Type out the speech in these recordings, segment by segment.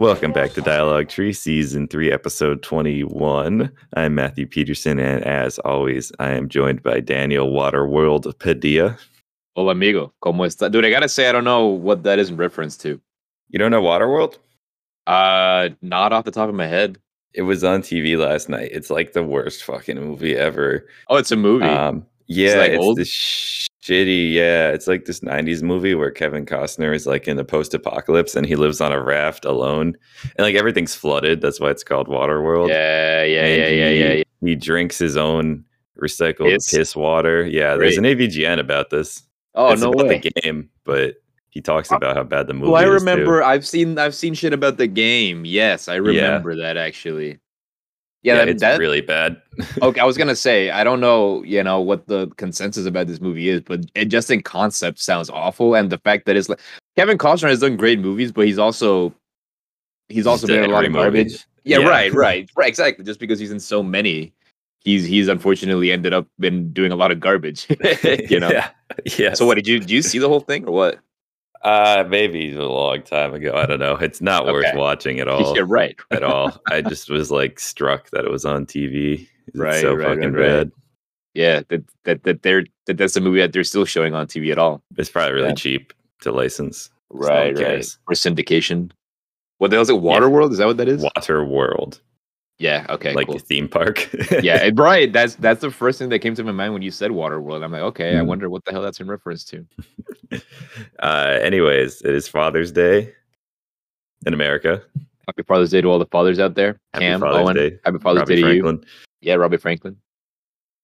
Welcome back to Dialogue Tree, Season 3, Episode 21. I'm Matthew Peterson, and as always, I am joined by Daniel Waterworld Padilla. Hola, amigo. ¿Cómo está? Dude, I gotta say, I don't know what that is in reference to. You don't know Waterworld? Uh, not off the top of my head. It was on TV last night. It's like the worst fucking movie ever. Oh, it's a movie. Um, yeah, like, it's this shitty. Yeah, it's like this '90s movie where Kevin Costner is like in the post-apocalypse and he lives on a raft alone, and like everything's flooded. That's why it's called Waterworld. yeah, yeah, and yeah, yeah, he, yeah, yeah. He drinks his own recycled Piss? piss, water. Yeah, there's an AVGN about this. Oh it's no about way. the game, but he talks uh, about how bad the movie. Well, I remember. I've seen. I've seen shit about the game. Yes, I remember that actually. Yeah, Yeah, that, it's that- really bad. okay. I was gonna say I don't know, you know, what the consensus about this movie is, but it just in concept sounds awful, and the fact that it's like Kevin Costner has done great movies, but he's also he's also been in a lot of garbage. Yeah, Yeah. right, right, right. Exactly. Just because he's in so many, he's he's unfortunately ended up been doing a lot of garbage. you know. yeah, yeah. So what did you did you see the whole thing or what? Uh, maybe a long time ago. I don't know. It's not worth watching at all. Yeah, right. at all. I just was like struck that it was on TV. It's Right, so right, fucking right, bad. Yeah, that that that they're that that's a movie that they're still showing on TV at all. It's probably really Yeah. cheap to license. No Right, right. For syndication. What the hell is it? Waterworld? Is that what that is? Water World, Yeah. Okay. like cool. the theme park. yeah, right. That's that's the first thing that came to my mind when you said Waterworld. I'm like, okay, I Mhm. wonder what the hell that's in reference to. uh, anyways, it is Father's Day in America. Happy Father's Day to all the fathers out there. Happy Cam, Father's Owen. Day, Happy Father's Robbie Day to Franklin, you. Yeah, Robbie Franklin.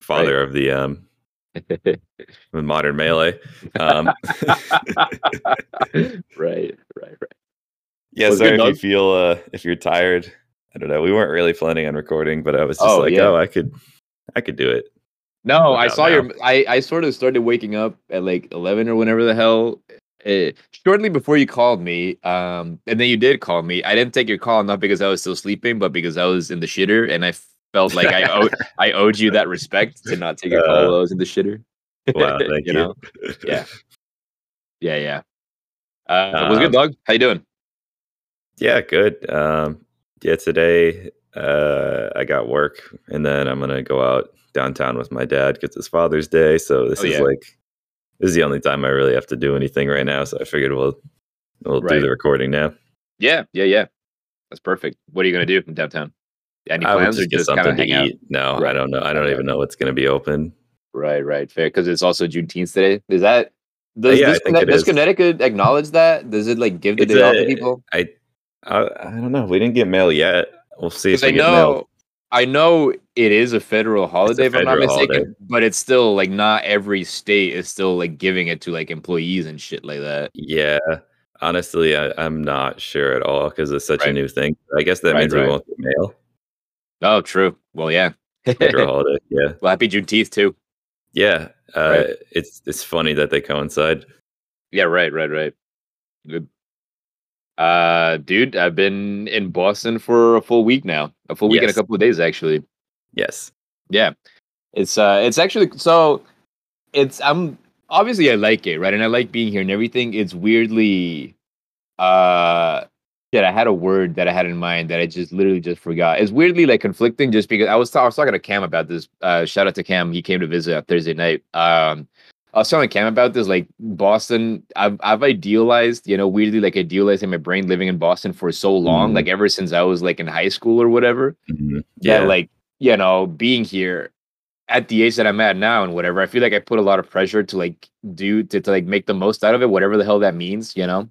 father of the um modern melee. Um, right, right, right. yeah, it sorry if you feel uh, if you're tired. I don't know. We weren't really planning on recording, but I was just Oh, like, yeah. oh, I could, I could do it. No, I saw now. your. I I sort of started waking up at like eleven or whenever the hell. Uh, shortly before you called me, um, and then you did call me. I didn't take your call not because I was still sleeping, but because I was in the shitter, and I felt like I owed I owed you that respect to not take your call Uh, while I was in the shitter. Wow, thank you. know? Yeah. Yeah, yeah. Uh, was Um, good, dog. How you doing? Yeah, good. Um, yeah, today uh, I got work, and then I'm gonna go out downtown with my dad because it's Father's Day. So this Oh, is yeah. like this is the only time I really have to do anything right now. So I figured we'll we'll do the recording now. Yeah, yeah, yeah. That's perfect. What are you gonna do in downtown? Any plans or just something to hang out? eat. No, I don't know. I don't Right, even know what's gonna be open. Right, right, fair. Because it's also Juneteenth today. Is that does, yeah, I think Conne- it does. Connecticut acknowledge that? Does it like give the It's day off to people? I, I I don't know. We didn't get mail yet. We'll see if we I get mail. know, I know it is a federal holiday, if I'm not mistaken. holiday. But it's still like not every state is still like giving it to like employees and shit like that. Yeah. Honestly, I, I'm not sure at all because it's such a new thing. I guess that Right, means right. we won't get mail. Oh, true. Well, yeah. Federal holiday. Yeah. well, happy Juneteenth too. Yeah, uh, Right. it's it's funny that they coincide. Yeah, right, right, right. Good. Uh, dude, I've been in Boston for a full week now. A full week and a couple of days actually. Yes, Yeah. It's uh it's actually so it's I'm obviously I like it, right? And I like being here and everything. It's weirdly uh shit, I had a word that I had in mind that I just literally just forgot. It's weirdly like conflicting just because I was I was talking to Cam about this. Uh shout out to Cam. He came to visit on Thursday night. Um I was telling Cam about this, like Boston. I've I've idealized, you know, weirdly like idealized in my brain living in Boston for so long, Mhm. like ever since I was like in high school or whatever Mhm. yeah, yeah, like you know, being here at the age that I'm at now and whatever, I feel like I put a lot of pressure to like do to, to like make the most out of it, whatever the hell that means, you know.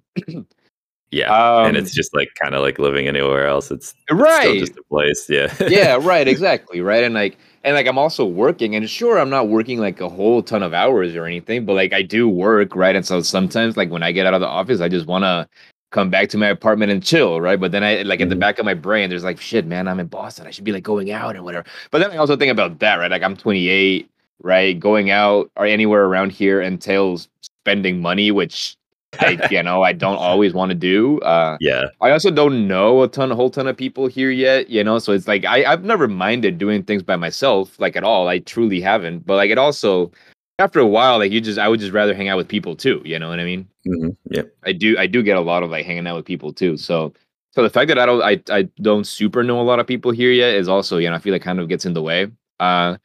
yeah. Um, and it's just like kind of like living anywhere else. It's still right, just a place. Yeah, yeah, right, exactly, right, and like and like I'm also working, and sure, I'm not working like a whole ton of hours or anything, but like I do work, right, and so sometimes like when I get out of the office, I just want to come back to my apartment and chill, right? But then I like in the Mhm. back of my brain, there's like, shit, man, I'm in Boston. I should be like going out and whatever. But then I also think about that, right? Like I'm 28, right? Going out or anywhere around here entails spending money, which I, you know, I don't always want to do. Uh, yeah, I also don't know a ton, a whole ton of people here yet, you know. So it's like I, I've never minded doing things by myself, like at all. I truly haven't. But like it also, after a while, like you just, I would just rather hang out with people too. You know what I mean? hmm yeah. I do, I do get a lot of like hanging out with people too. So So the fact that I don't I, I don't super know a lot of people here yet is also, you know, I feel like kind of gets in the way. Uh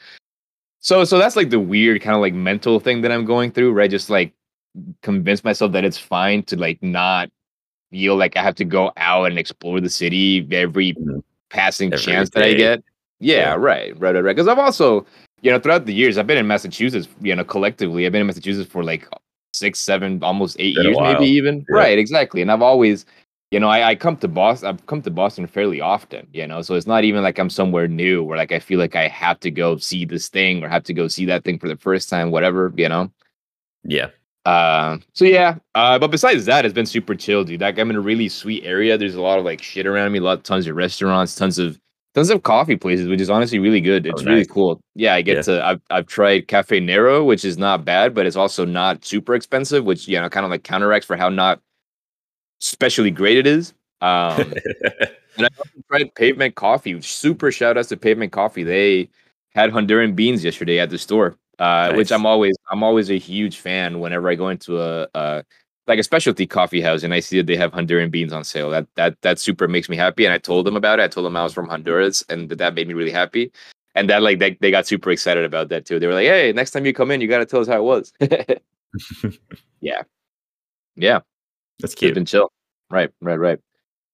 so so that's like the weird kind of like mental thing that I'm going through, right? Just like convince myself that it's fine to like not feel like I have to go out and explore the city every Mhm. passing Every chance that I get. Yeah, Yeah. right, right, right, right. Because I've also, you know, throughout the years, I've been in Massachusetts, you know, collectively, I've been in Massachusetts for like six, seven, almost eight years, maybe even. Yeah. Right, exactly. And I've always, you know, I, I come to Boston. I've come to Boston fairly often, you know, so it's not even like I'm somewhere new where like I feel like I have to go see this thing or have to go see that thing for the first time, whatever, you know. Yeah. Uh, so yeah. Uh, but besides that, it's been super chill, dude. Like I'm in a really sweet area. There's a lot of like shit around me, a lot, tons of restaurants, tons of tons of coffee places, which is honestly really good. It's Oh, really cool. Yeah, I get Yeah. to. I've I've tried Caffè Nero, which is not bad, but it's also not super expensive, which you know kind of like counteracts for how not especially great it is. Um, and I tried Pavement Coffee. Super shout outs to Pavement Coffee. They had Honduran beans yesterday at the store, uh, which I'm always I'm always a huge fan whenever I go into a, a like a specialty coffee house and I see that they have Honduran beans on sale. That that that super makes me happy. And I told them about it. I told them I was from Honduras, and that, that made me really happy. And that like they, they got super excited about that too. They were like, "Hey, next time you come in, you got to tell us how it was." yeah, yeah. That's cute. been chill. Right, right, right.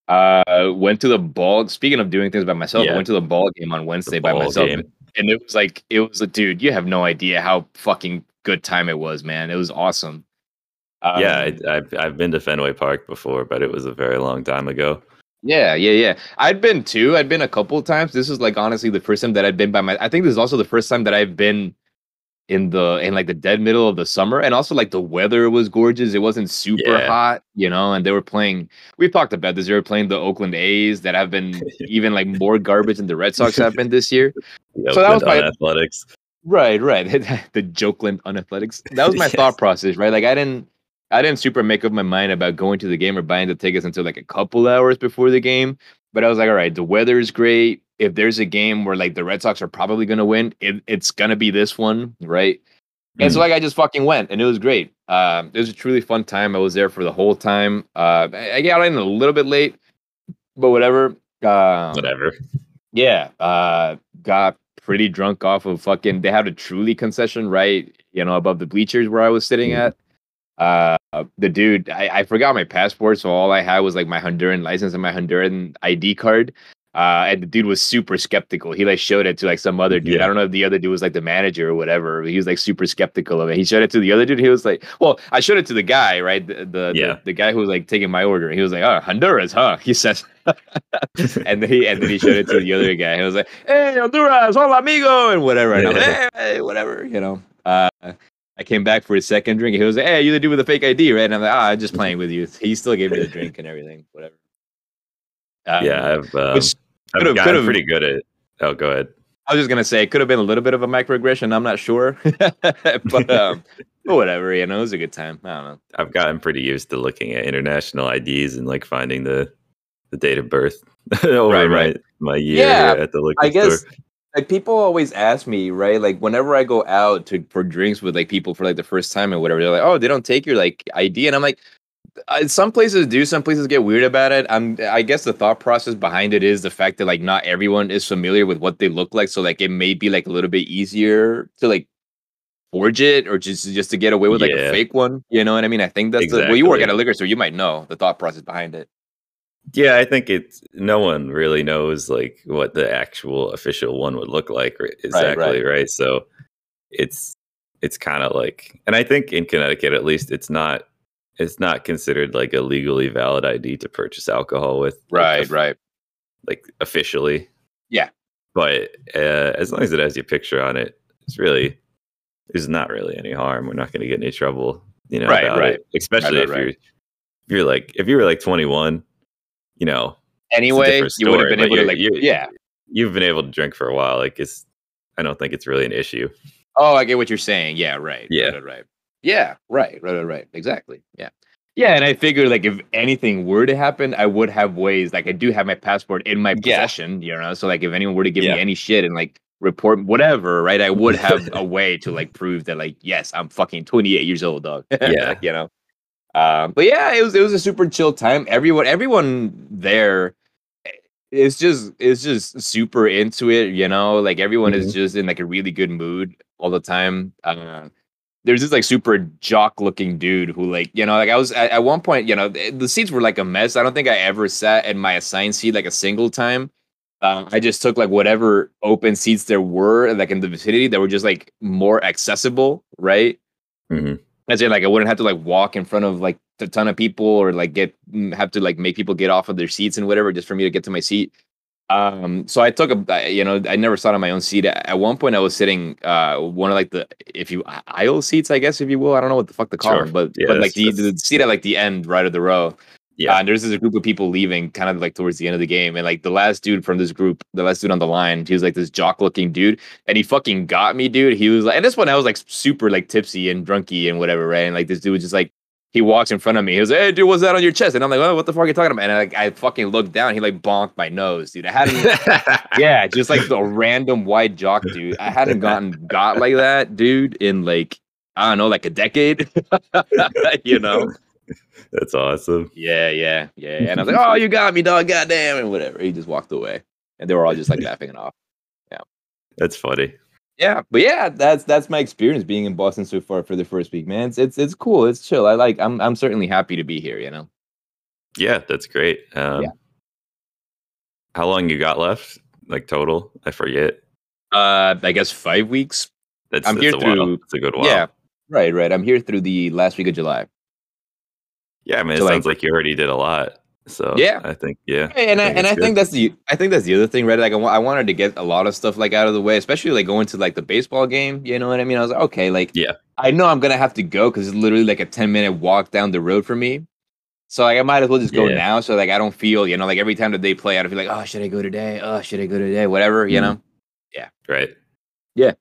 Uh, went to the ball. Speaking of doing things by myself, I went to the ball game on Wednesday by myself, game. And it was like it was a dude. You have no idea how fucking good time it was, man. It was awesome. Um, yeah, I, I've I've been to Fenway Park before, but it was a very long time ago. yeah, yeah, yeah. I'd been too. I'd been a couple of times. This is like honestly the first time that I'd been by my. I think this is also the first time that I've been in the in like the dead middle of the summer, and also like the weather was gorgeous. It wasn't super Yeah. hot, you know. And they were playing. We've talked about this. They were playing the Oakland A's that have been even like more garbage than the Red Sox have been this year. The So that was my- athletics. Right, right. the Jokeland Unathletics. That was my Yes. thought process, right? Like I didn't I didn't super make up my mind about going to the game or buying the tickets until like a couple hours before the game. But I was like, all right, the weather is great. If there's a game where like the Red Sox are probably gonna win, it, it's gonna be this one, right? And so like I just fucking went and it was great. Um, it was a truly fun time. I was there for the whole time. Uh, I, got in a little bit late, but whatever. Um, Whatever. yeah, uh, got pretty drunk off of fucking. They had a truly concession right, you know, above the bleachers where I was sitting Mhm. at. Uh, the dude, I, I forgot my passport, so all I had was like my Honduran license and my Honduran ID card. Uh, and the dude was super skeptical. He like showed it to like some other dude. Yeah. I don't know if the other dude was like the manager or whatever. But he was like super skeptical of it. He showed it to the other dude. He was like, "Well, I showed it to the guy, right? The the, Yeah. the, the guy who was like taking my order. He was like, "Oh, Honduras, huh?" He says, and then he and then he showed it to the other guy. He was like, "Hey, Honduras, hola amigo," and whatever. And I'm like, hey, hey, whatever, you know. Uh, I came back for his second drink. He was like, "Hey, you the dude with the fake ID, right?" And I'm like, "Ah, I'm just playing with you." He still gave me the drink and everything, whatever. Um, yeah, I've um, which I've could've- gotten pretty good at. Oh, go ahead. I was just gonna say it could have been a little bit of a microaggression. I'm not sure, but um, but whatever. You know, it was a good time. I don't know. I've gotten pretty used to looking at international IDs and like finding the the date of birth over Right, my right. my year Yeah, at the liquor I guess store. like people always ask me, right? Like whenever I go out to for drinks with like people for like the first time or whatever, they're like, "Oh, they don't take your like ID," and I'm like. Uh, some places do. Some places get weird about it. I'm. I guess the thought process behind it is the fact that like not everyone is familiar with what they look like. So like it may be like a little bit easier to like forge it or just just to get away with like a fake one. You know what I mean? I think that's the well. You work at a liquor store, you might know the thought process behind it. Yeah, I think it's no one really knows like what the actual official one would look like exactly, right? So it's it's kind of like, and I think in Connecticut at least, it's not it's not considered like a legally valid ID to purchase alcohol with, Right. of- Right. Like officially, Yeah. But uh, as long as it has your picture on it, it's really there's not really any harm. We're not going to get any trouble, you know, Right, right. it. Especially right, if right. you're if you're like if you were like 21, you know, Anyway, you would have been able to like, you're- yeah. you've been able to drink for a while. Like it's, I don't think it's really an issue. Oh, I get what you're saying. Yeah, right. Yeah. Right, right, right. Yeah, right, right, right, right. Exactly. Yeah. Yeah, and I figured like if anything were to happen, I would have ways. Like I do have my passport in my Yeah. possession, you know. So like if anyone were to give Yeah. me any shit and like report whatever, right, I would have a way to like prove that like yes, I'm fucking 28 years old, dog. Yeah. you know. Um, but yeah, it was it was a super chill time. Everyone everyone there, it's just it's just super into it. You know, like everyone mm-hmm. is just in like a really good mood all the time. Uh, there's this like super jock looking dude who like you know like I was at, at, one point you know the seats were like a mess. I don't think I ever sat in my assigned seat like a single time. Uh, I just took like whatever open seats there were like in the vicinity that were just like more accessible, right? Mm-hmm. As in like I wouldn't have to like walk in front of like a ton of people or like get mm, have to like make people get off of their seats and whatever just for me to get to my seat. Um, so I took a, you know, I never sat on my own seat. At one point, I was sitting uh one of like the if you aisle seats, I guess if you will. I don't know what the fuck to call sure. them, but yeah, but like the, the seat at like the end, right of the row. Yeah, uh, and there's this group of people leaving, kind of like towards the end of the game, and like the last dude from this group, the last dude on the line, he was like this jock looking dude, and he fucking got me, dude. He was like, and this one I was like super like tipsy and drunky and whatever, right? And like this dude was just like he walks in front of me. He was like, "Hey, dude, what's that on your chest?" And I'm like, "Oh, what the fuck are you talking about?" And I, like, I fucking looked down. He like bonked my nose, dude. I hadn't, yeah, just like the random white jock, dude. I hadn't gotten got like that, dude, in like I don't know, like a decade. you know. That's awesome. Yeah, yeah, yeah. And I was like, "Oh, you got me, dog. Goddamn," and whatever. He just walked away, and they were all just like laughing it off. Yeah, that's funny yeah, but yeah, that's that's my experience being in Boston so far for the first week, man. It's it's, it's cool. It's chill. I like. I'm I'm certainly happy to be here. You know. Yeah, that's great. Um, yeah. How long you got left? Like total? I forget. Uh, I guess five weeks. That's I'm that's here through. It's a good while. Yeah, right, right. I'm here through the last week of July. Yeah, I mean, it so sounds like you already did a lot. So yeah, I think yeah, and I, I and I good. think that's the I think that's the other thing, right? Like I, I wanted to get a lot of stuff like out of the way, especially like going to like the baseball game. You know what I mean? I was like, okay, like yeah, I know I'm gonna have to go because it's literally like a ten minute walk down the road for me. So like I might as well just go yeah. now. So like I don't feel you know like every time that they play, I don't feel like oh should I go today? Oh should I go today? Whatever you mm. know. Yeah. Right. Yeah.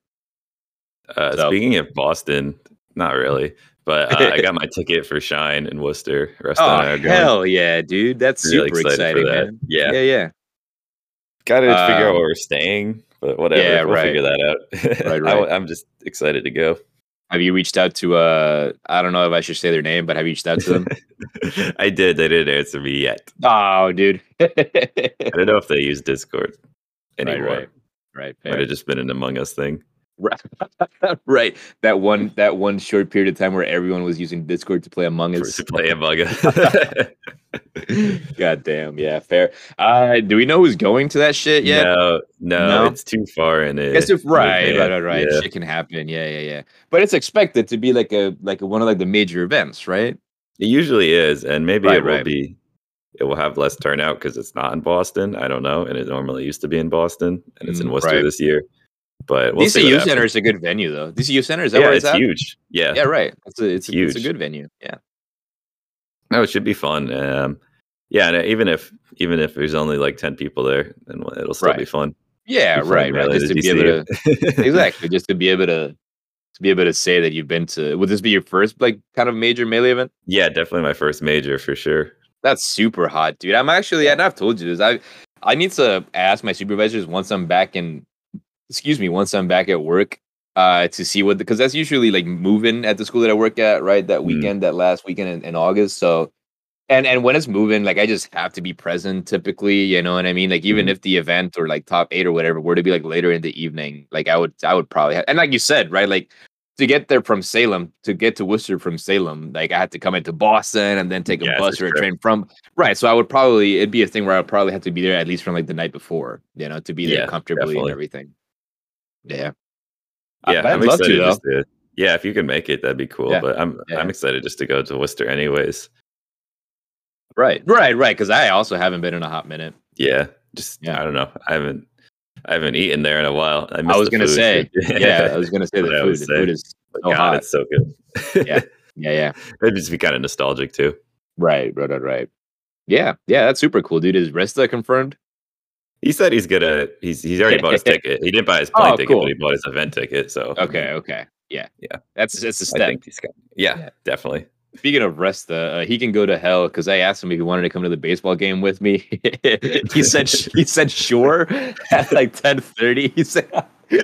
Uh, so. Speaking of Boston, not really. But uh, I got my ticket for Shine in Worcester. Rest oh hell yeah, dude! That's really super exciting, man. Yeah, yeah, yeah. Got to um, figure out um, where we're staying, but whatever. Yeah, we'll right. figure that out. right, right. I, am just excited to go. Have you reached out to? uh I don't know if I should say their name, but have you reached out to them? I did. They didn't answer me yet. Oh, dude. I don't know if they use Discord anymore. Right, right. right Might have just been an Among Us thing. right. That one that one short period of time where everyone was using Discord to play Among Us. To play Among Us. God damn, yeah, fair. Uh do we know who's going to that shit yet? No, no, no? it's too far in it. Guess if right, right, right, right. Yeah. Shit can happen. Yeah, yeah, yeah. But it's expected to be like a like one of like the major events, right? It usually is, and maybe right, it will right. be it will have less turnout because it's not in Boston. I don't know. And it normally used to be in Boston and it's in mm, Worcester right. this year. But we'll DCU Center is a good venue, though. DCU Center is that yeah, it's, it's huge. Yeah, yeah, right. It's a, it's, huge. it's a good venue. Yeah. No, it should be fun. Um, yeah, and even if even if there's only like ten people there, then it'll still right. be fun. Yeah, be right, right. Just to be able to exactly, just to be able to to be able to say that you've been to. Would this be your first like kind of major melee event? Yeah, definitely my first major for sure. That's super hot, dude. I'm actually, and I've told you this. I I need to ask my supervisors once I'm back in excuse me, once I'm back at work, uh, to see what because that's usually like moving at the school that I work at, right? That mm. weekend, mm. that last weekend in, in, August. So, and and when it's moving, like I just have to be present. Typically, you know what I mean. Like even mm. if the event or like top eight or whatever were to be like later in the evening, like I would I would probably have, and like you said, right? Like to get there from Salem, to get to Worcester from Salem, like I had to come into Boston and then take a yes, bus or a train from right. So I would probably it'd be a thing where I would probably have to be there at least from like the night before, you know, to be there yeah, comfortably definitely. and everything. Yeah. Yeah, I, am excited to, just to, yeah, if you can make it, that'd be cool. Yeah. But I'm yeah. I'm excited just to go to Worcester anyways. Right, right, right. Because I also haven't been in a hot minute. Yeah, just yeah. I don't know. I haven't I haven't eaten there in a while. I, I was gonna food. say, yeah, I was gonna say the food. The food is so God, hot. It's so good. yeah, yeah, yeah. It'd just be kind of nostalgic too. Right, right, right, right. Yeah, yeah, that's super cool, dude. Is Resta confirmed? He said he's gonna. He's he's already bought his ticket. He didn't buy his plane oh, ticket, cool. but he bought his event ticket. So okay, okay, yeah, yeah. That's that's a step. Got, yeah, yeah, definitely. Speaking of Resta, uh, he can go to hell because I asked him if he wanted to come to the baseball game with me. he said he said sure at like ten thirty. He said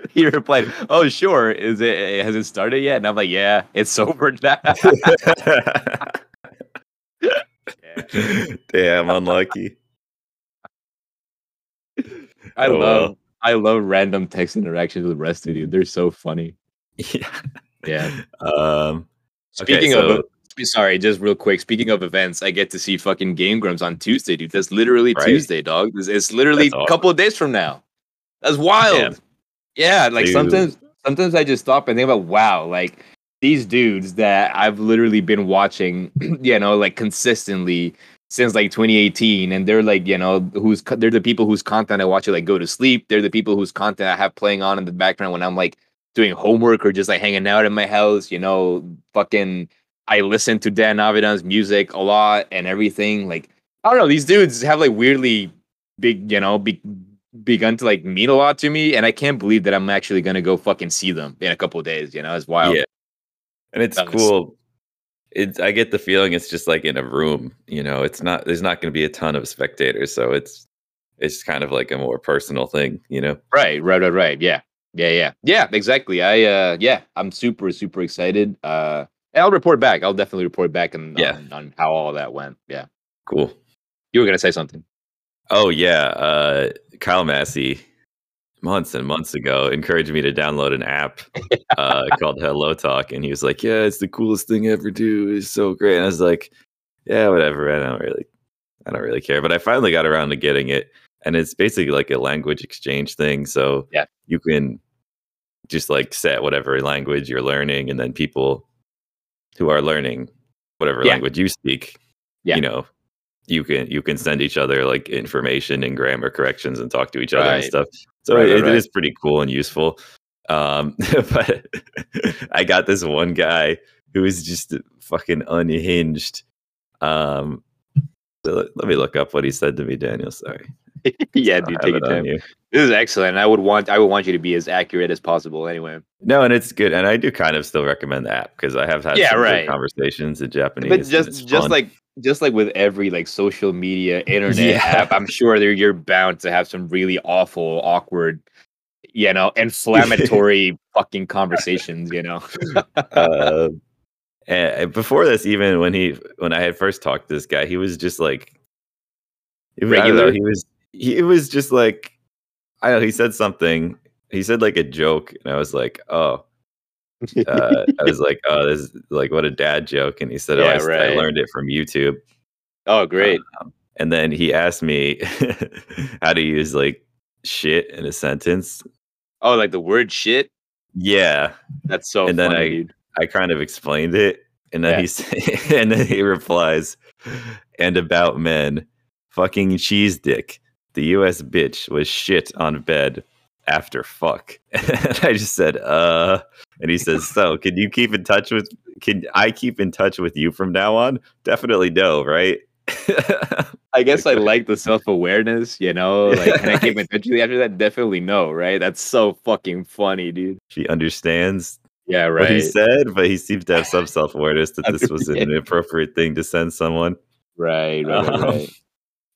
he replied, "Oh sure, is it has it started yet?" And I'm like, "Yeah, it's over now." Damn, unlucky. I oh, love well. I love random text interactions with the rest of you. They're so funny. Yeah. Yeah. Um Speaking okay, so, of sorry, just real quick. Speaking of events, I get to see fucking Game Grumps on Tuesday, dude. That's literally right. Tuesday, dog. It's, it's literally a couple of days from now. That's wild. Damn. Yeah, like dude. sometimes sometimes I just stop and think about wow, like these dudes that I've literally been watching, you know, like consistently since like 2018 and they're like you know who's they're the people whose content i watch it like go to sleep. They're the people whose content i have playing on in the background when i'm like doing homework or just like hanging out in my house you know fucking i listen to dan avidan's music a lot and everything like i don't know these dudes have like weirdly big you know be, begun to like mean a lot to me and i can't believe that i'm actually gonna go fucking see them in a couple days you know it's wild. Yeah. And it's cool it's I get the feeling it's just like in a room, you know, it's not there's not going to be a ton of spectators, so it's it's kind of like a more personal thing, you know. Right, right, right, right. Yeah. Yeah, yeah. Yeah, exactly. I uh yeah, I'm super super excited. Uh I'll report back. I'll definitely report back on, yeah. on, on how all that went. Yeah. Cool. You were going to say something. Oh yeah, uh Kyle Massey months and months ago encouraged me to download an app uh, called Hello Talk, and he was like, "Yeah, it's the coolest thing ever. Do it's so great." And I was like, "Yeah, whatever. I don't really, I don't really care." But I finally got around to getting it, and it's basically like a language exchange thing. So yeah, you can just like set whatever language you're learning, and then people who are learning whatever yeah. language you speak, yeah. you know, you can you can send each other like information and grammar corrections and talk to each other right. and stuff. So right, it, right. it is pretty cool and useful. Um, but I got this one guy who is just fucking unhinged. Um, so let, let, me look up what he said to me, Daniel. Sorry. yeah, dude, take it time. You. This is excellent. I would want I would want you to be as accurate as possible. Anyway. No, and it's good, and I do kind of still recommend the app because I have had yeah, right. conversations in Japanese. But just just fun. like just like with every like social media internet yeah. app, I'm sure there you're bound to have some really awful, awkward, you know, inflammatory fucking conversations. You know. uh, and before this, even when he when I had first talked to this guy, he was just like, regular. Know, he was he was just like, I know he said something. He said like a joke, and I was like, oh uh, I was like, "Oh, this is like what a dad joke," and he said, yeah, "Oh, I, right. I, learned it from YouTube." Oh, great! Um, and then he asked me how to use like shit in a sentence. Oh, like the word shit. Yeah, that's so. And funny, then I, dude. I kind of explained it, and then yeah. he and then he replies, "And about men, fucking cheese dick." The U.S. bitch was shit on bed after fuck. And I just said, uh, and he says, so can you keep in touch with, can I keep in touch with you from now on? Definitely no, right? I guess I like the self awareness, you know. Like, can I keep in touch with you after that? Definitely no, right? That's so fucking funny, dude. She understands yeah, right. What he said, but he seems to have some self awareness that this was an inappropriate thing to send someone. Right, right, um, right.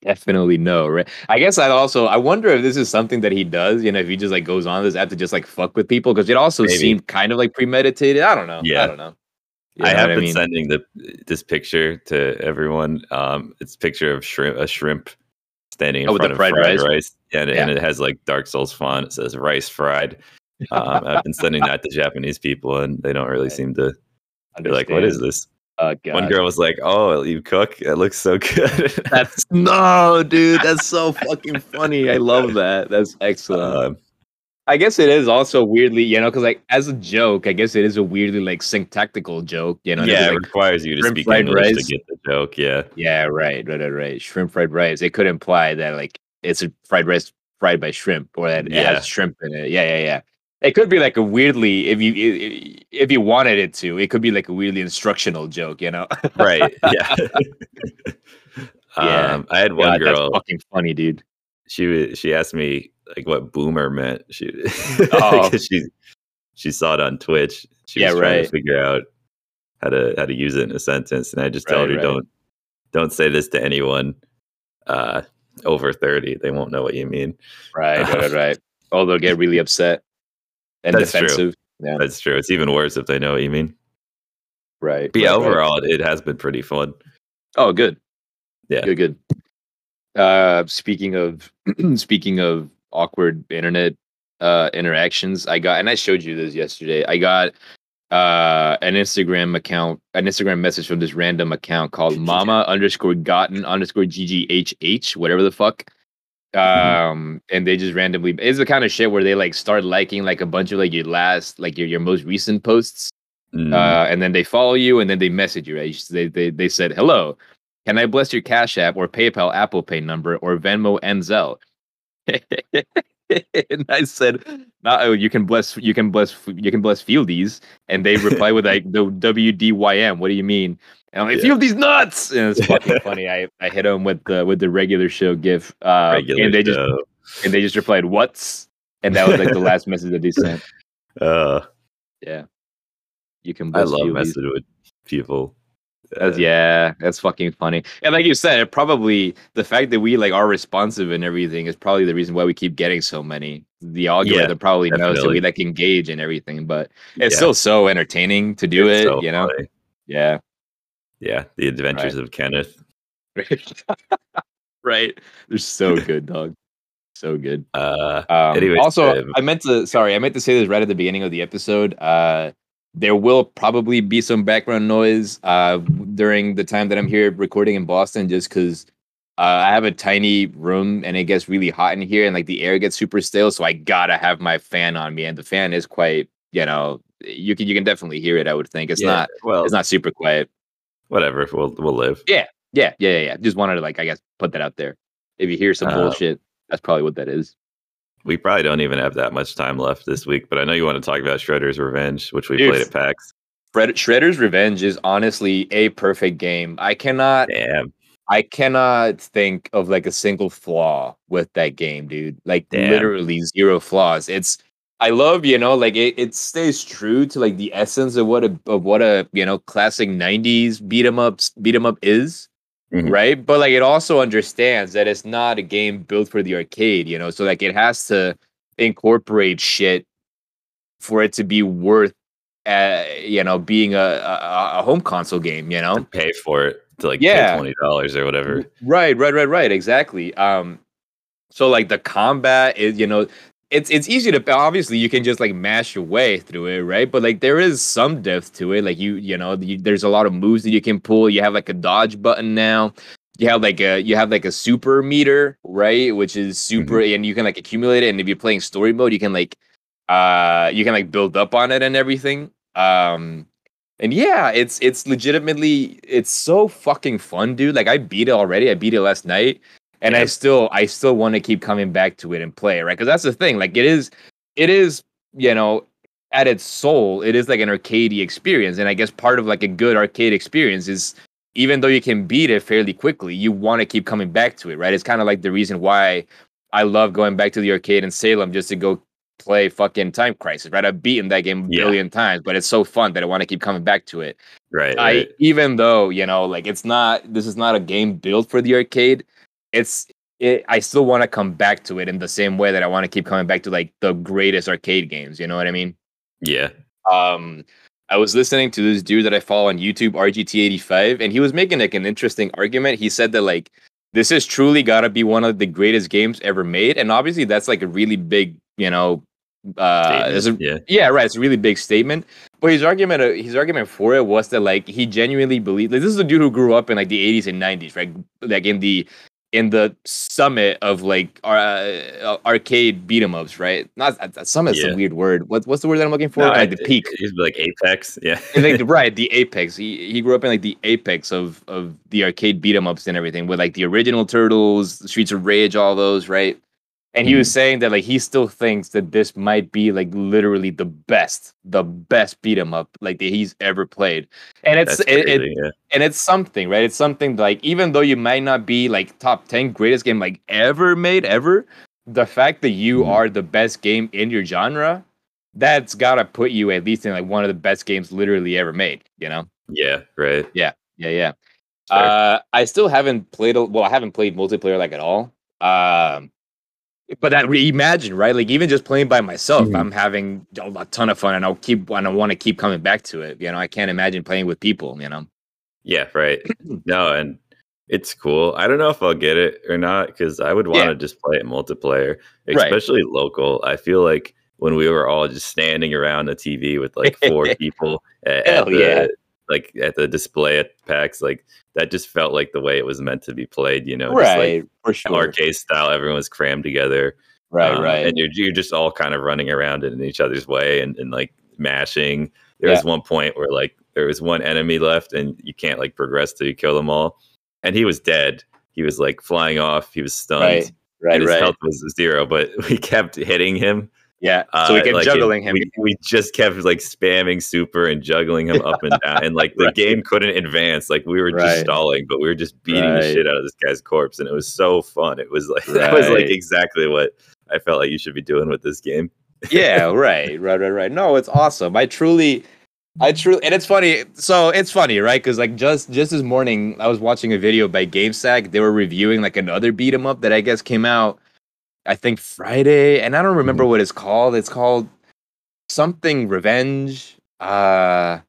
Definitely no, right? I guess I'd also I wonder if this is something that he does, you know, if he just like goes on this app to just like fuck with people because it also Maybe. seemed kind of like premeditated. I don't know. Yeah, I don't know. You I have been I mean? sending the this picture to everyone. Um, it's a picture of shrimp, a shrimp standing in oh, front of fried, fried rice, rice. And, yeah. and it has like Dark Souls font. It says rice fried. Um, I've been sending that to Japanese people, and they don't really seem to. They're like, "What is this?" Oh, One girl was like, "Oh, you cook? It looks so good." that's no, dude. That's so fucking funny. I love that. That's excellent. Uh, I guess it is also weirdly, you know, because like as a joke, I guess it is a weirdly like syntactical joke, you know. Yeah, it like, requires you to speak English rice. to get the joke. Yeah. Yeah. Right. Right. Right. Right. Shrimp fried rice. It could imply that like it's a fried rice fried by shrimp, or that yeah. it has shrimp in it. Yeah. Yeah. Yeah. It could be like a weirdly, if you if you wanted it to, it could be like a weirdly instructional joke, you know? right. Yeah. yeah. Um, I had one God, girl. fucking funny, dude. She was. she asked me like what boomer meant. She oh. she she saw it on Twitch. She yeah, was trying right. to figure out how to how to use it in a sentence, and I just right, told her right. don't don't say this to anyone uh, over thirty. They won't know what you mean. Right, right, right. Oh, they'll get really upset and That's defensive. True. Yeah. That's true. It's even worse if they know what you mean. Right. But yeah, right, overall, right. it has been pretty fun. Oh, good. Yeah. Good, good. Uh, speaking of speaking of awkward internet uh interactions i got and i showed you this yesterday i got uh an instagram account an instagram message from this random account called mama underscore gotten underscore gghh whatever the fuck. Um and they just randomly it's the kind of shit where they like start liking like a bunch of like your last like your, your most recent posts mm. uh and then they follow you and then they message you right? They, they they said hello can i bless your cash app or paypal apple pay number or venmo and zelle and I said, "Not oh, you can bless, you can bless, you can bless Fieldies." And they reply with like the WDYM. What do you mean? And I'm like, yeah. Fieldies nuts! And it's fucking funny. I, I hit them with the with the regular show gif, uh, regular and they show. just and they just replied, "What's?" And that was like the last message that they sent. Uh, yeah, you can. I love Fieldies. messaging with people. That's, yeah, that's fucking funny. And like you said, it probably the fact that we like are responsive and everything is probably the reason why we keep getting so many. The algorithm yeah, probably definitely. knows that we like engage and everything, but it's yeah. still so entertaining to do it's it. So you know? Funny. Yeah. Yeah, the Adventures right. of Kenneth. right, they're so good, dog. So good. Uh, um, anyways, also, um, I meant to. Sorry, I meant to say this right at the beginning of the episode. Uh, there will probably be some background noise uh, during the time that I'm here recording in Boston, just because uh, I have a tiny room and it gets really hot in here, and like the air gets super stale. So I gotta have my fan on me, and the fan is quite, you know, you can you can definitely hear it. I would think it's yeah, not well, it's not super quiet. Whatever, we'll we'll live. Yeah, yeah, yeah, yeah. yeah. Just wanted to like I guess put that out there. If you hear some uh, bullshit, that's probably what that is we probably don't even have that much time left this week, but I know you want to talk about Shredder's Revenge, which we Dude, played at PAX. Shredder's Revenge is honestly a perfect game. I cannot Damn. I cannot think of like a single flaw with that game, dude. Like Damn. literally zero flaws. It's I love, you know, like it, it stays true to like the essence of what a of what a you know classic '90s beat 'em up beat 'em up is. Mm-hmm. right? But like it also understands that it's not a game built for the arcade, you know. So like it has to incorporate shit for it to be worth, uh, you know, being a, a, a home console game, you know. pay for it to like yeah. twenty dollars or whatever. Right, right, right, right. Exactly. Um, so like the combat is, you know, it's it's easy to obviously you can just like mash your way through it, right? But like there is some depth to it. Like you you know you, there's a lot of moves that you can pull. You have like a dodge button now. You have like a you have like a super meter, right? Which is super, mm-hmm. and you can like accumulate it. And if you're playing story mode, you can like uh you can like build up on it and everything. Um and yeah, it's it's legitimately it's so fucking fun, dude. Like I beat it already. I beat it last night and yeah. I still I still want to keep coming back to it and play right because that's the thing like it is it is you know at its soul it is like an arcade experience and I guess part of like a good arcade experience is even though you can beat it fairly quickly you want to keep coming back to it right it's kind of like the reason why I love going back to the arcade in Salem just to go play fucking Time Crisis right I've beaten that game a yeah. billion times but it's so fun that I want to keep coming back to it right, I right. even though you know like it's not this is not a game built for the arcade it's it, I still want to come back to it in the same way that I want to keep coming back to like the greatest arcade games. You know what I mean? Yeah. Um, I was listening to this dude that I follow on YouTube, RGT85, and he was making like an interesting argument. He said that like this is truly gotta be one of the greatest games ever made, and obviously that's like a really big, you know, uh, a, yeah, yeah, right. It's a really big statement. But his argument, uh, his argument for it was that like he genuinely believed. Like, this is a dude who grew up in like the 80s and 90s, right? Like in the in the summit of like uh, uh arcade beat 'em ups, right? Not uh, summit's yeah. a weird word. What's what's the word that I'm looking for? No, like the peak. It's like apex. Yeah. like right, the apex. He he grew up in like the apex of of the arcade beat 'em ups and everything with like the original Turtles, Streets of Rage, all those, right? And he was mm-hmm. saying that like he still thinks that this might be like literally the best the best beat 'em up like that he's ever played. And it's crazy, it, it yeah. and it's something right? It's something like even though you might not be like top 10 greatest game like ever made ever the fact that you mm. are the best game in your genre that's gotta put you at least in like one of the best games literally ever made you know? Yeah right. Yeah yeah yeah. Uh i still haven't played a, well i haven't played multiplayer like at all. Um but that imagine right like even just playing by myself mm-hmm. i'm having a ton of fun and i'll keep and i want to keep coming back to it you know i can't imagine playing with people you know yeah right no and it's cool. I don't know if I'll get it or not because I would want to yeah. just play it multiplayer, especially right. local. I feel like when we were all just standing around the TV with like four people at, at the yeah. Like at the display at PAX, like that just felt like the way it was meant to be played. You know, right? Like for sure. Arcade style, everyone was crammed together. Right, um, right. And you're you're just all kind of running around in each other's way and, and like mashing. There yeah. was one point where like there was one enemy left and you can't like progress till you kill them all and he was dead. He was like flying off. He was stunned. Right, right, and his right. health was zero, but we kept hitting him. Yeah, so we uh, kept like juggling it, him. We, we, just kept like spamming super and juggling him up and down, and like the right. game couldn't advance. Like we were right. just stalling, but we were just beating right. the shit out of this guy's corpse, and it was so fun. It was like that was like exactly what I felt like you should be doing with this game. yeah, right, right, right, right. No, it's awesome. I truly, I truly, and it's funny. So it's funny, right? Because like just just this morning, I was watching a video by GameSack. They were reviewing like another beat 'em up that I guess came out, I think Friday, and I don't remember mm-hmm. what it's called. It's called something Revenge. Uh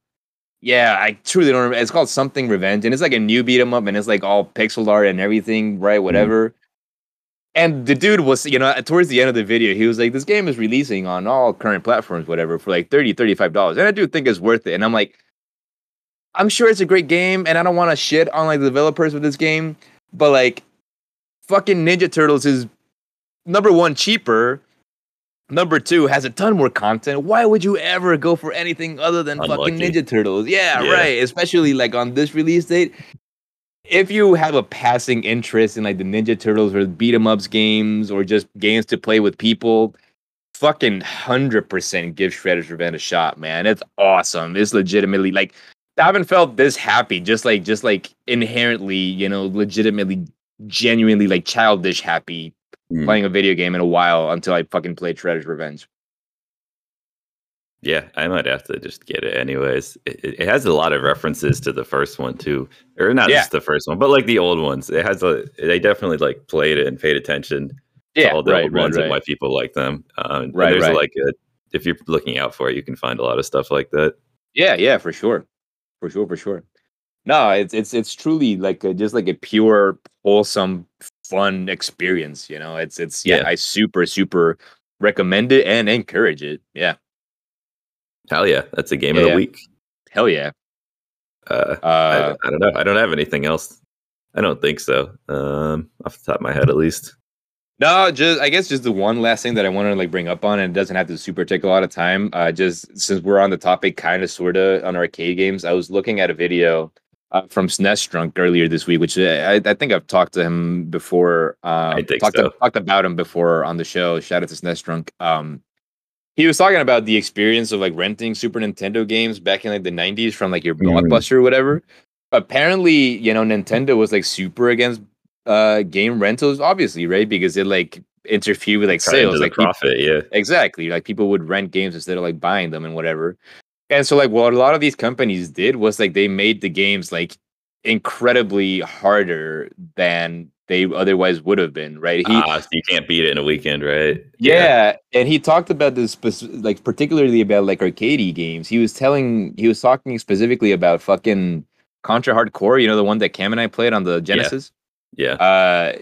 yeah, I truly don't remember. It's called something Revenge, and it's like a new beat 'em up, and it's like all pixel art and everything, right? Mm-hmm. Whatever. Mm-hmm. And the dude was, you know, towards the end of the video, he was like, this game is releasing on all current platforms, whatever, for like 30 $35. And I do think it's worth it. And I'm like, I'm sure it's a great game, and I don't want to shit on like the developers of this game, but like, fucking Ninja Turtles is number one, cheaper. Number two, has a ton more content. Why would you ever go for anything other than Unlucky. fucking Ninja Turtles? Yeah, yeah, right. Especially like on this release date if you have a passing interest in like the Ninja Turtles or beat 'em ups games or just games to play with people, fucking hundred percent give Shredder's Revenge a shot, man. It's awesome. It's legitimately like I haven't felt this happy, just like just like inherently, you know, legitimately, genuinely like childish happy mm. playing a video game in a while until I fucking played Shredder's Revenge. Yeah, I might have to just get it anyways. It, it, has a lot of references to the first one too, or not yeah. just the first one, but like the old ones. It has a. They definitely like played it and paid attention yeah, to all the right, old right, ones right. and why people like them. Um, right, there's like a, if you're looking out for it, you can find a lot of stuff like that. Yeah, yeah, for sure, for sure, for sure. No, it's it's it's truly like a, just like a pure, wholesome, fun experience. You know, it's it's yeah, yeah. I super super recommend it and encourage it. Yeah. Hell yeah, that's a game yeah, of the yeah. week. Hell yeah. Uh, uh I, I, don't know. I don't have anything else. I don't think so. Um, off the top of my head, at least. No, just I guess just the one last thing that I want to like bring up on, and it doesn't have to super take a lot of time. Uh, just since we're on the topic, kind of sorta on arcade games, I was looking at a video uh, from SNES Drunk earlier this week, which uh, I, I think I've talked to him before. Um, I think talked, so. talked about him before on the show. Shout out to SNES Drunk. Um, he was talking about the experience of like renting Super Nintendo games back in like the 90s from like your mm. blockbuster or whatever. Apparently, you know, Nintendo was like super against uh game rentals, obviously, right? Because it like interfered with like sales, like profit, people, yeah. Exactly. Like people would rent games instead of like buying them and whatever. And so like what a lot of these companies did was like they made the games like incredibly harder than they otherwise would have been, right? He, ah, so you can't beat it in a weekend, right? Yeah, yeah. and he talked about this, like particularly about like arcade games. He was telling, he was talking specifically about fucking Contra Hard Corps, You know, the one that Cam and I played on the Genesis. Yeah. Uh,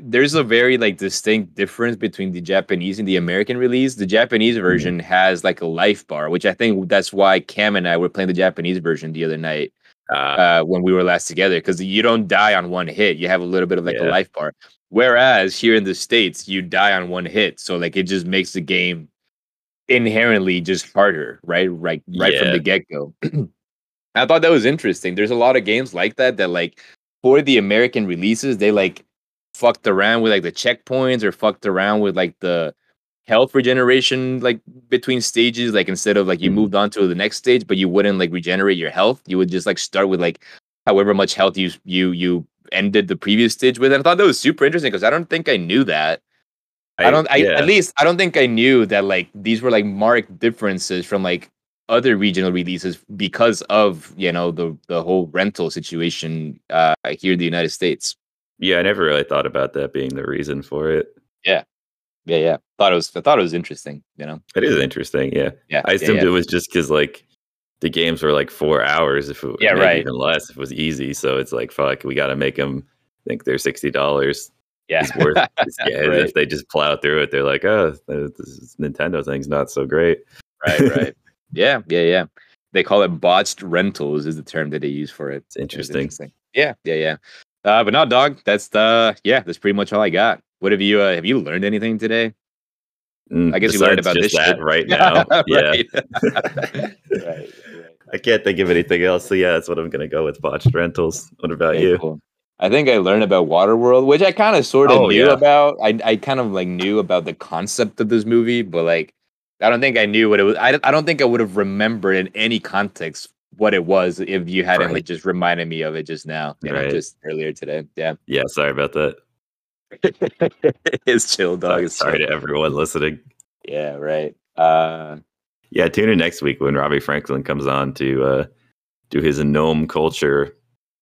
there's a very like distinct difference between the Japanese and the American release. The Japanese mm-hmm. version mm-hmm. has like a life bar, which I think that's why Cam and I were playing the Japanese version the other night uh, uh, when we were last together because you don't die on one hit. You have a little bit of like yeah. a life bar. Whereas here in the states, you die on one hit, so like it just makes the game inherently just harder, right? Right, right yeah. from the get go. I thought that was interesting. There's a lot of games like that that like for the American releases, they like fucked around with like the checkpoints or fucked around with like the health regeneration like between stages like instead of like you mm-hmm. moved on to the next stage but you wouldn't like regenerate your health you would just like start with like however much health you you you ended the previous stage with and i thought that was super interesting because i don't think i knew that i, I don't I, yeah. at least i don't think i knew that like these were like marked differences from like other regional releases because of you know the the whole rental situation uh here in the united states yeah i never really thought about that being the reason for it yeah yeah, yeah. Thought it was. I thought it was interesting. You know, it is interesting. Yeah, yeah. I assumed yeah, yeah. it was just because like the games were like four hours. If it, yeah, right, even less if it was easy. So it's like fuck, we got to make them think they're sixty dollars. Yeah, worth. yeah, right. if they just plow through it, they're like, oh, this Nintendo thing's not so great. Right, right. Yeah, yeah, yeah. They call it botched rentals is the term that they use for it. It's interesting. Interesting. Yeah, yeah, yeah. Uh, but not dog. That's the yeah. That's pretty much all I got. What have you uh, have you learned anything today? Mm, I guess you learned about this shit right now. yeah. right, right. I can't think of anything else. So yeah, that's what I'm gonna go with botched rentals. What about you? Cool. I think I learned about Waterworld, which I kind of sort of oh, knew yeah. about. I I kind of like knew about the concept of this movie, but like I don't think I knew what it was. I, I don't think I would have remembered in any context what it was if you hadn't right. like just reminded me of it just now, you right. know, just earlier today. Yeah. Yeah. Sorry about that. it's chill, dog. It's sorry chill. to everyone listening. Yeah. Right. Uh, yeah. Tune in next week when Robbie Franklin comes on to uh, do his gnome culture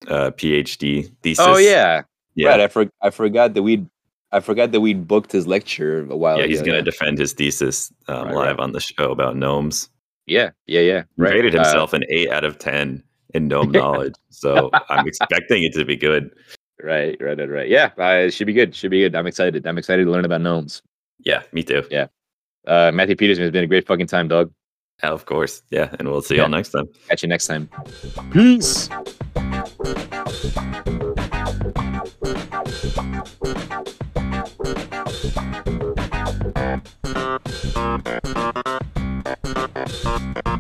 uh, PhD thesis. Oh yeah. Yeah. Right. I, for- I forgot that we'd I forgot that we booked his lecture a while yeah, ago. he's going to defend his thesis um, right, live right. on the show about gnomes. Yeah, yeah, yeah. He right. rated uh, himself uh, an eight out of ten in gnome knowledge, so I'm expecting it to be good. Right, right, right, right. Yeah, uh, it should be good. Should be good. I'm excited. I'm excited to learn about gnomes. Yeah, me too. Yeah. Uh, Matthew Peterson has been a great fucking time, dog. Of course. Yeah, and we'll see yeah. y'all next time. Catch you next time. Peace. Thank you.